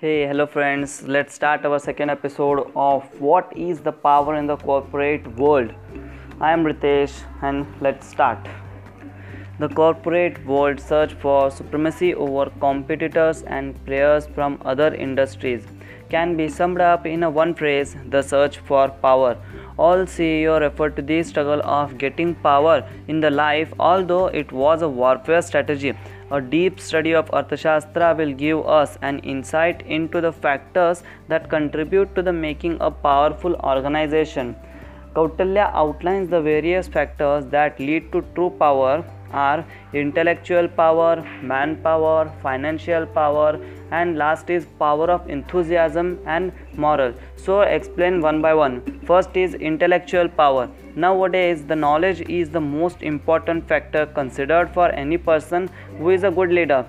Hey, hello friends. Let's start our second episode of What is the Power in the Corporate World. I am Ritesh and let's start. The corporate world search for supremacy over competitors and players from other industries can be summed up in a one phrase the search for power. All CEO refer to the struggle of getting power in the life, although it was a warfare strategy. A deep study of Arthashastra will give us an insight into the factors that contribute to the making a powerful organization. Kautilya outlines the various factors that lead to true power are intellectual power, manpower, financial power, and last is power of enthusiasm and moral. So, explain one by one. First is intellectual power. Nowadays, the knowledge is the most important factor considered for any person who is a good leader.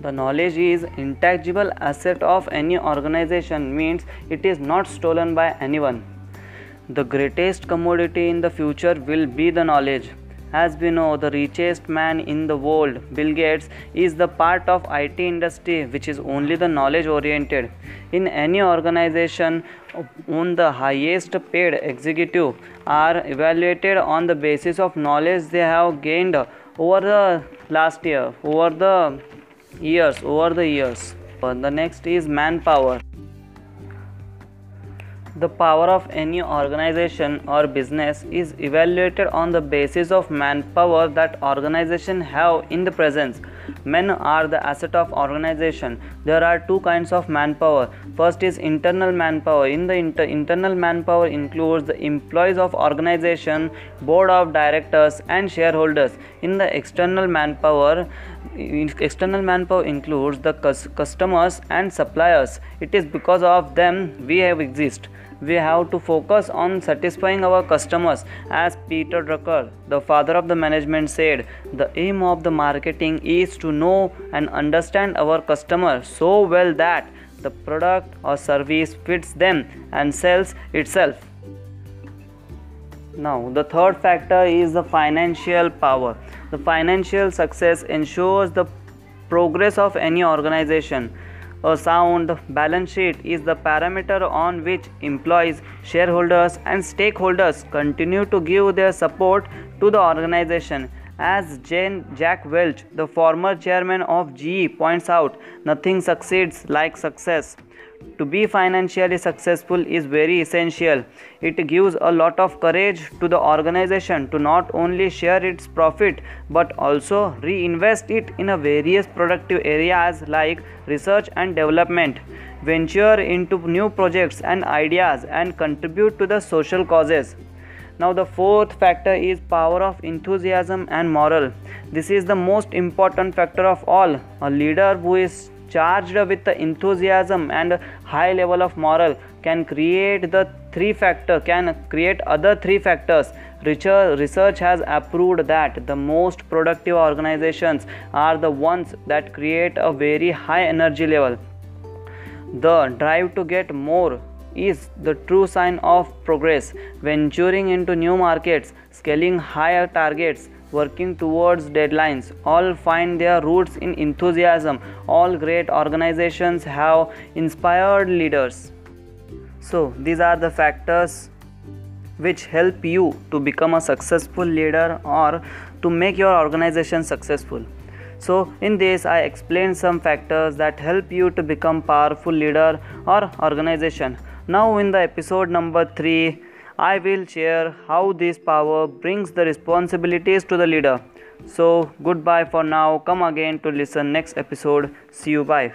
The knowledge is intangible asset of any organization means it is not stolen by anyone. The greatest commodity in the future will be the knowledge. As we know, oh, the richest man in the world, Bill Gates, is the part of IT industry which is only the knowledge oriented. In any organization, on the highest paid executive are evaluated on the basis of knowledge they have gained over the last year, over the years, over the years. The next is manpower the power of any organization or business is evaluated on the basis of manpower that organization have in the presence. Men are the asset of organization. There are two kinds of manpower. First is internal manpower. In the inter- internal manpower includes the employees of organization board of directors and shareholders. In the external manpower external manpower includes the customers and suppliers. It is because of them we have exist we have to focus on satisfying our customers. As peter drucker the father of the management said the aim of the marketing is to know and understand our customer so well that the product or service fits them and sells itself. Now the third factor is the financial power. The financial success ensures the progress of any organization a sound balance sheet is the parameter on which employees, shareholders, and stakeholders continue to give their support to the organization. As Jane Jack Welch, the former chairman of GE, points out, nothing succeeds like success to be financially successful is very essential. It gives a lot of courage to the organization to not only share its profit but also reinvest it in a various productive areas like research and development, venture into new projects and ideas and contribute to the social causes. Now the fourth factor is power of enthusiasm and moral. This is the most important factor of all. A leader who is charged with the enthusiasm and high level of moral can create the three factor can create other three factors. Research has approved that the most productive organizations are the ones that create a very high energy level. The drive to get more is the true sign of progress. Venturing into new markets scaling higher targets working towards deadlines. All find their roots in enthusiasm. All great organizations have inspired leaders. So these are the factors which help you to become a successful leader or to make your organization successful. So in this i explained some factors that help you to become powerful leader or organization. Now in the episode number 3 I will share how this power brings the responsibilities to the leader. So, goodbye for now. Come again to listen next episode. See you. Bye.